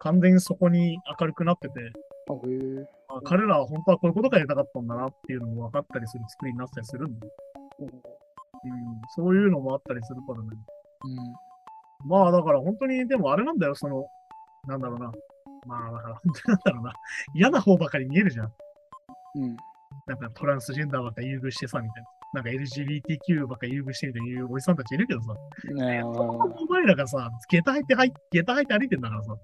完全にそこに明るくなってて、あ、彼らは本当はこういうことがやりたかったんだなっていうのも分かったりする作りになったりするんで、うん。うん、そういうのもあったりするからね。うんまあだから本当に、でもあれなんだよ、その、なんだろうな。まあだから本当になんだろうな。嫌な方ばかり見えるじゃん。うん。なんかトランスジェンダーばっか優遇してさ、みたいな。なんか LGBTQ ばっか優遇してみたいうおじさんたちいるけどさ。ねお前らがさ、下駄履いて入下駄履いて歩いてんだからさ。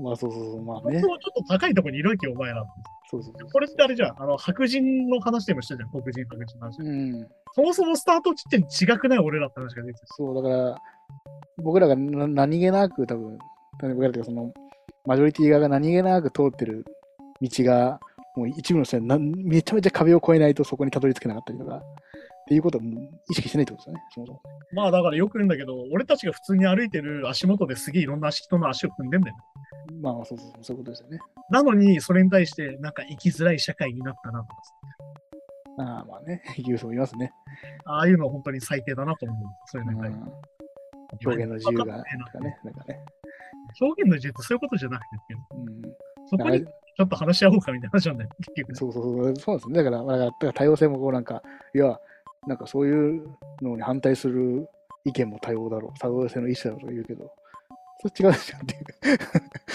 まあそうそうそう、まあねちょっと高いところにいるわけよ、お前ら。そうそうそう。これってあれじゃん。あの、白人の話でもしたじゃん。黒人、白人の話。うん。そもそもスタート地点違くない俺らって話が出てる。そう、だから、僕らがな何気なく多分、僕らとかその、マジョリティ側が何気なく通ってる道が、もう一部の人はなめちゃめちゃ壁を越えないとそこにたどり着けなかったりとか、っていうことをもう意識してないってことですよね。まあだからよく言うんだけど、俺たちが普通に歩いてる足元ですげえいろんな人の足を踏んでんだよね。まあまあそうそうそう、そういうことですよね。なのに、それに対して、なんか生きづらい社会になったなとかさああまあね、[LAUGHS] いう人もいますね。ああいうの本当に最低だなと思う。そういううんのやっぱり表現の自由が、わかね、なんかね。表現の自由ってそういうことじゃなくて、うんそこにちょっと話し合おうかみたいな話なんだよ、結局ね。そうそうそう、そうですね。だから、だからだから多様性もこうなんか、いや、なんかそういうのに反対する意見も多様だろう、多様性の一種だろうと言うけど、それ違うじゃんっていう。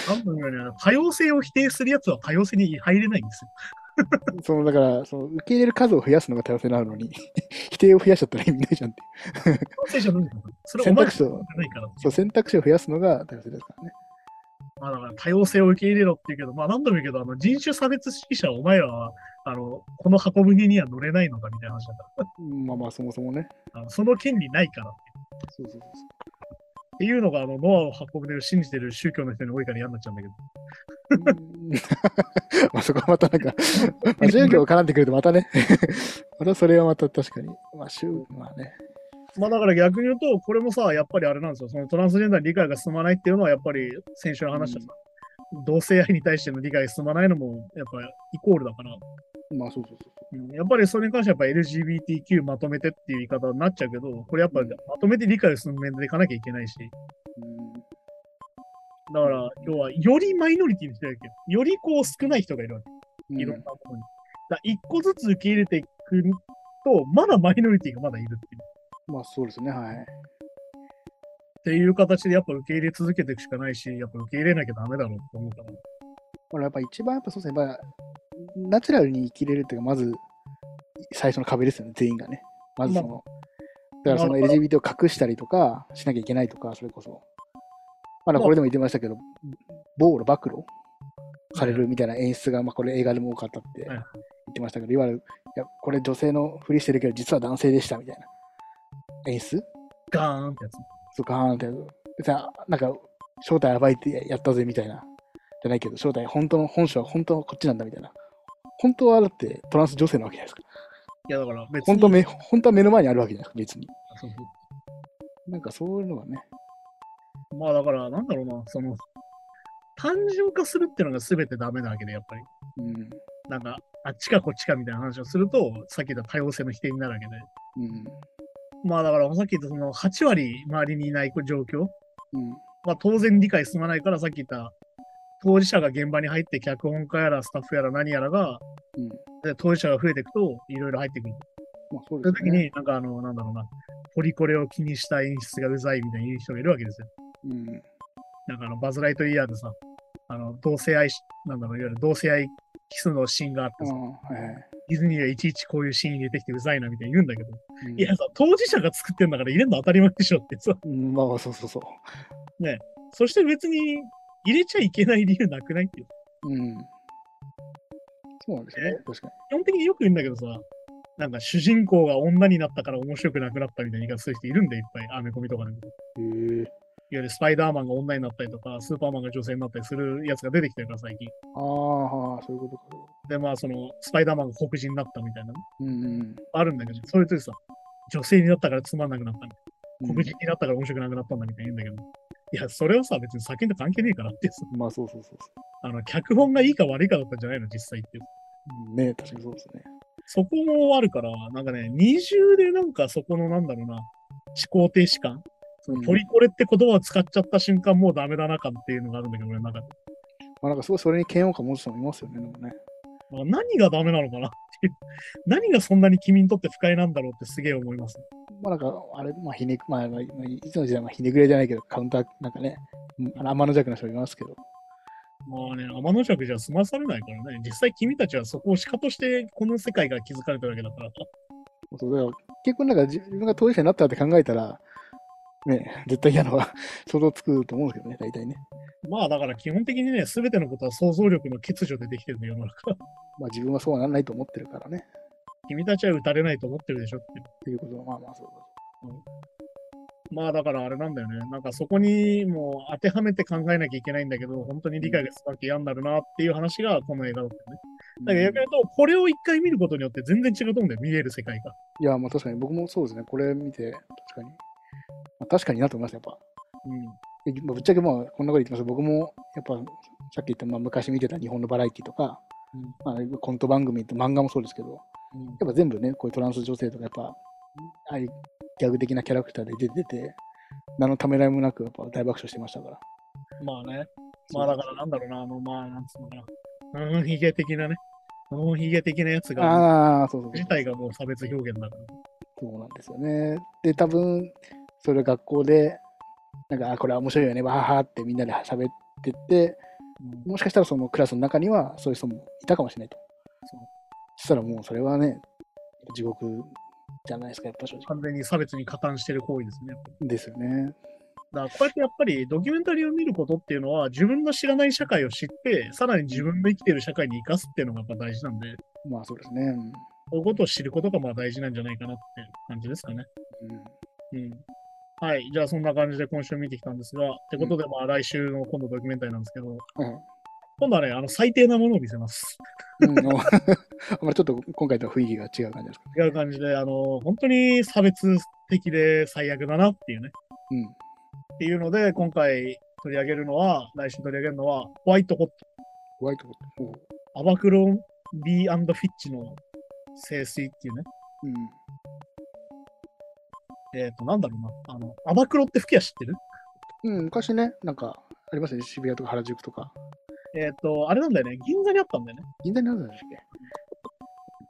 なんだろうね多様性を否定するやつは多様性に入れないんですよ。[LAUGHS] そのだからその、受け入れる数を増やすのが多様性なのに、[LAUGHS] 否定を増やしちゃったら意味ないじゃんっていう。多様性じゃないんだよ。それ選択肢を。そう、選択肢を増やすのが多様性ですからね。まあだから多様性を受け入れろって言うけど、まあ何度も言うけど、あの人種差別主義者はお前らは、あの、この箱舟には乗れないのかみたいな話だから。まあまあ、そもそもね。あのその権利ないからっそうそうそうていうのが、あの、ノアを運ぶで信じてる宗教の人に多いから嫌になっちゃうんだけど。うん [LAUGHS] まあそこはまたなんか、まあ、宗教が絡んでくるとまたね、またそれはまた確かに、まあ宗、まあね、まあだから逆に言うと、これもさ、やっぱりあれなんですよ。そのトランスジェンダーに理解が進まないっていうのは、やっぱり先週の話したさ、同性愛に対しての理解が進まないのも、やっぱりイコールだから、まあそうそうそうそうんやっぱりそれに関してはやっぱ LGBTQ まとめてっていう言い方になっちゃうけど、これやっぱうんまとめて理解を進めていかなきゃいけないし、う。うんだから要はよりマイノリティにしてるわけよ。よりこう少ない人がいるわうんけ。いろんなものに。だから一個ずつ受け入れていくと、まだマイノリティがまだいるっていう。まあそうですね、はい。っていう形でやっぱ受け入れ続けていくしかないし、やっぱ受け入れなきゃダメだろうと思うから。これやっぱ一番やっぱそうですね、やっぱナチュラルに生きれるっていうか、まず最初の壁ですよね、全員がね。まずその、だからそのまあ LGBT を隠したりとかしなきゃいけないとか、それこそ。まだこれでも言ってましたけど、暴露、暴露されるみたいな演出が、まあこれ映画でも多かったって言はいってましたけど、いわゆる、いや、これ女性のふりしてるけど、実は男性でしたみたいな演出？ガーンってやつ。そうガーンってやる。でさ、なんか、正体暴いてやったぜみたいな。じゃないけど、正体、本当の本性は本当はこっちなんだみたいな。本当はだってトランス女性なわけじゃないですか。いやだから別に。本当め本当は目の前にあるわけじゃないですか、別に。そうそうなんかそういうのがね。まあだから、なんだろうな、その、単純化するっていうのが全てダメなわけで、やっぱり。うん。なんか、あっちかこっちかみたいな話をすると、さっき言った多様性の否定になるわけで。うん。まあだから、さっき言ったその8割周りにいない状況、うん。まあ当然理解進まないから、さっき言った当事者が現場に入って脚本家やらスタッフやら何やらが、うんで当事者が増えていくと、いろいろ入ってくる。まあそうそういう時ですね。に、なんかあの、なんだろうな、ポリコレを気にした演出がうざいみたいな人がいるわけですよ。うん。なんかあの、バズ・ライトイヤーでさ、あの、同性愛し、なんだろう、いわゆる同性愛キスのシーンがあってさ。ディズニーはいちいちこういうシーン入れてきてうざいなみたいに言うんだけど、うんいやさ、当事者が作ってんだから入れるの当たり前でしょってさ、うん、まあまあそうそうそう。そして別に入れちゃいけない理由なくないっていう。うん。そうなんですよね。確か基本的によく言うんだけどさ、なんか主人公が女になったから面白くなくなったみたいな言い方する人いるんでいっぱい、アメコミとかでも。いわ。ゆるスパイダーマンが女になったりとか、スーパーマンが女性になったりするやつが出てきてるから最近。ああ、はあ、そういうことか。で、まあその、スパイダーマンが黒人になったみたいなのうんうん。あるんだけど、それとさ、女性になったからつまんなくなったみたいうんな。黒人になったから面白くなくなったんだみたいな言うんだけど、いや、それはさ、別に酒と関係ねえからってさ、まあそうそうそうそあの、脚本がいいか悪いかだったんじゃないの、実際っていう。う。ね確かにそうですね。そこもあるから、なんかね、二重でなんかそこのなんだろうな、思考停止感。そのポリコレって言葉を使っちゃった瞬間もうダメだな感っていうのがあるんだけど、俺の中で。まあなんかすごいそれに嫌悪感持つ人もいますよね、でもね。まあ何がダメなのかなっていう。何がそんなに君にとって不快なんだろうってすげえ思います。まあなんか、あれ、まあひねく、まあ、まあ、いつの時代もひねくれじゃないけど、カウンター、なんかね、うんあの天の弱な人いますけど、まあね、天の弱じゃ済まされないからね。実際君たちはそこをしかとしてこの世界が築かれてるわけだから。そうだから結構なんか自分が当事者になったって考えたら、ね、絶対嫌なのは [LAUGHS] 想像つくと思うんですけどね、大体ね。まあだから基本的にね、すべてのことは想像力の欠如でできてるんだよ、世の中。[LAUGHS] まあ自分はそうはならないと思ってるからね。君たちは打たれないと思ってるでしょっていう。っていうことは、まあまあそうまあだからあれなんだよね。なんかそこにもう当てはめて考えなきゃいけないんだけど、本当に理解がすわけ嫌になるなっていう話がこの映画だったよね。だから逆に言うと、これを一回見ることによって全然違うと思うんだよ、見える世界が。いや、まあ確かに僕もそうですね。これ見て、確かに。まあ、確かになと思います、やっぱ。うん。ぶっちゃけまあこんなこと言ってます僕もやっぱさっき言った、まあ、昔見てた日本のバラエティとか、まあ、コント番組と漫画もそうですけど、うん。やっぱ全部ね、こういうトランス女性とかやっぱ、ああいうギャグ的なキャラクターで出てて、何のためらいもなくやっぱ大爆笑してましたから。まあね。まあだからなんだろうな、あの、まあなんつうのかな。うん、ヒゲ的なね。うん、ヒゲ的なやつが、ああ、そうそうそう自体がもう差別表現だから。そうなんですよね。で、多分、それ学校で、なんか、あ、これは面白いよね、わははってみんなで喋ってって、もしかしたらそのクラスの中にはそういう人もいたかもしれないと。そしたらもうそれはね、地獄じゃないですか、やっぱ正直。完全に差別に加担してる行為ですね。ですよね。だからこうやってやっぱりドキュメンタリーを見ることっていうのは自分の知らない社会を知って、さらに自分の生きてる社会に生かすっていうのがやっぱ大事なんで、まあそうですね。うんそういうことを知ることがまあ大事なんじゃないかなって感じですかね。うん。はい。じゃあそんな感じで今週見てきたんですが、ってことでまあ来週の今度ドキュメンタリーなんですけど、はい今度はね、あの最低なものを見せます。うん、[LAUGHS] まりちょっと今回とは雰囲気が違う感じですか？違う感じで、あの、本当に差別的で最悪だなっていうね。うん。っていうので、今回取り上げるのは、来週取り上げるのは、ホワイトホット。ホワイトボット。アバクロンビーフィッチの清水っていうね。うん。えっ、と、なんだろうな。あの、アバクロって吹きは知ってる？うん、昔ね、なんかありますね。渋谷とか原宿とか。えっ、と、あれなんだよね。銀座にあったんだよね。銀座にあるんだっけ？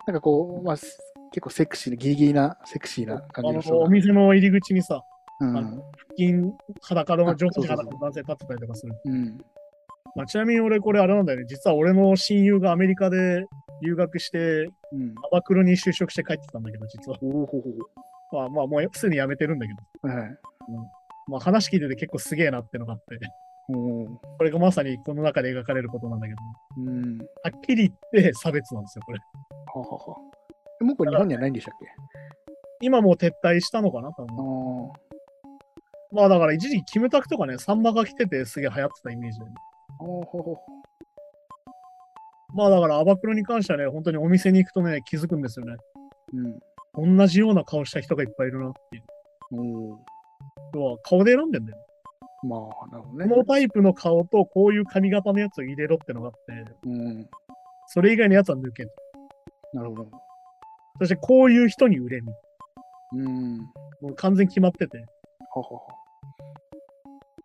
なんかこう、まあ、す結構セクシーな、ギリギリな、セクシーな感じの人がお店の入り口にさ、うんあの腹筋裸の女子あそうそうそう裸の男性立ってたりとかする。うん。まあ、ちなみに俺これあれなんだよね。実は俺の親友がアメリカで留学して、うん。アバクロに就職して帰ってきたんだけど、実は。おおほほまあまあもうすでに辞めてるんだけど。ほ。はい。まあ話聞いてて結構すげえなってのがあって。これがまさにこの中で描かれることなんだけど。うん。はっきり言って差別なんですよ、これ。ははは。えもうこれ日本にはないんでしたっけ？今もう撤退したのかな多あ分。あ。まあだから一時期キムタクとかね、サンマが来ててすげえ流行ってたイメージで、ね。おほほ。まあだからアバクロに関してはね、本当にお店に行くとね、気づくんですよね。うん。同じような顔した人がいっぱいいるなっていう。おお。要は顔で選んでんだよ。まあ、なるほどこね。のタイプの顔とこういう髪型のやつを入れろってのがあって、うん。それ以外のやつは抜けと。なるほど。そしてこういう人に売れみ。うん。もう完全に決まってて。っははは。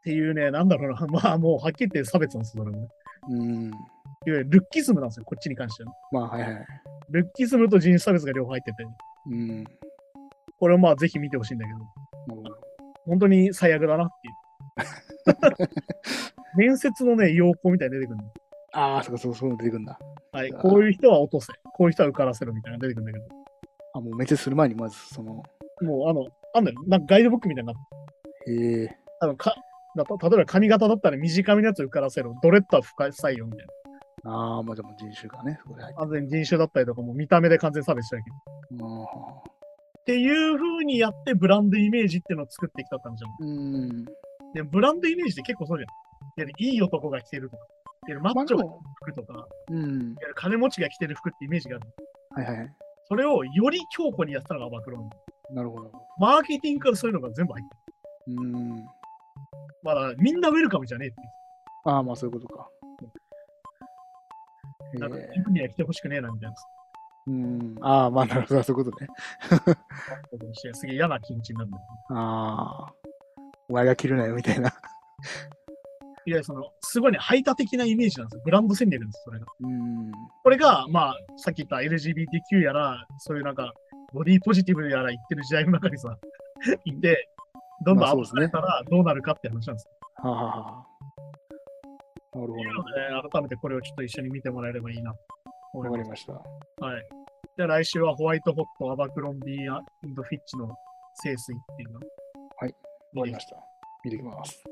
ていうね、なんだろうな。[LAUGHS] まあもうはっきり言って差別なんですよ、それもね。うん。いわゆるルッキズムなんですよ、こっちに関してはね。まあ、はいはい。ルッキズムと人種差別が両方入ってて、うん。これをまあぜひ見てほしいんだけど、なるほど。本当に最悪だなっていう。[LAUGHS] 面接のね、要項みたいに出てくるの。ああ、そうか、そうそう出てくるんだ。はい、こういう人は落とせ、こういう人は受からせろみたいなのが出てくるんだけあ、もう面接する前にまず、その、ど、もうあの、あんだよ、なんかガイドブックみたいになってへえあのかだと例えば髪型だったら短めのやつ受からせろ、ドレッドは深い採用みたいな。ああ、まあでも人種がね、完全に人種だったりとかも見た目で完全差別しちゃいけない。る。っていう風にやってブランドイメージっていうのを作ってきたったんじゃん。うん。で、ブランドイメージって結構そうじゃん。いいい男が着てるとか、マッチョなまあでも、服とか、うん。金持ちが着てる服ってイメージがある。はいはいはい。それをより強固にやったのがアバクロン。なるほど。マーケティングからそういうのが全部入ってる。うん。まだみんなウェルカムじゃねえって。ああ、まあそういうことか。なんか、え自分には来てほしくねえなみたいな。ーうん。ああ、まあなるほど、[LAUGHS] そういうことね。ことにしてすげえ嫌な気持ちになるんだよ。ああ。お前が着るなよ、みたいな。いや、その、すごいね、排他的なイメージなんですよ。ブランド戦略です、それが。うん。これが、まあ、さっき言った LGBTQ やら、そういうなんか、ボディポジティブやら言ってる時代の中にさ、いて、どんどんまあそうですねアップされたらどうなるかって話なんですよ。はあ、はあはあ、なるほというので、ね、改めてこれをちょっと一緒に見てもらえればいいなわかりました。す。はい。で、来週はホワイトホット、アバクロンビーフィッチの清水っていうの。はい。わかりました。見てきます。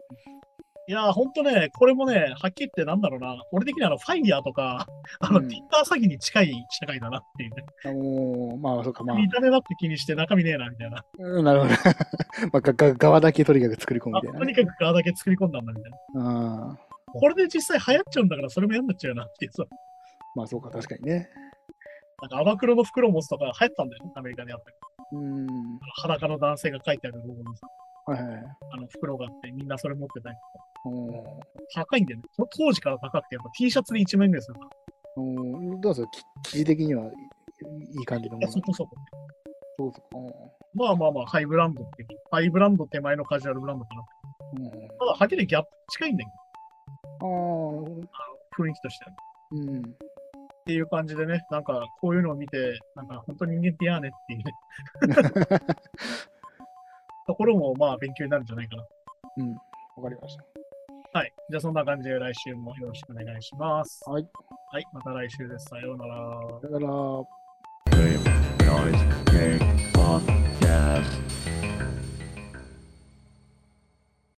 いやー、ほんとね、これもね、はっきり言ってなんだろうな、俺的にはあの、ファイヤーとか、[LAUGHS] あの、うん Tinder 詐欺に近い社会だなっていうね。あのー、まあ、そうか、まあ、見た目ばっか気にして中身ねえな、みたいな。うんなるほど。[LAUGHS] まあ、がが側だけとにかく作り込むあみたいなね。とにかく側だけ作り込んだんだ、みたいな。ああ、これで実際流行っちゃうんだから、それも嫌になっちゃうよなっていうさ。まあそうか、確かにね。なんか、アバクロの袋を持つとか流行ったんだよね、アメリカであったり。うん。裸の男性が書いてあるロゴにさ、はいはいはい。あの袋があって、みんなそれ持ってたりとか。お高いんだよね。その当時から高くて、やっぱ T シャツで1万円ぐらいするから。おどうぞ、き生地的にはいいい感じのもの。そこそこ。そうそうまあまあまあ、ハイブランドってハイブランド手前のカジュアルブランドかな。うん。ただ、はっきりギャップ近いんだけど、ああ、雰囲気としては。っうん。ていう感じでね、なんかこういうのを見て、なんか本当に人間ってやーねっていうね、[LAUGHS] ところもまあ勉強になるんじゃないかな。うん。わかりました。はい。じゃあそんな感じで来週もよろしくお願いします。はい。はい。また来週です。さようなら。だから、Game Noise Game Podcast.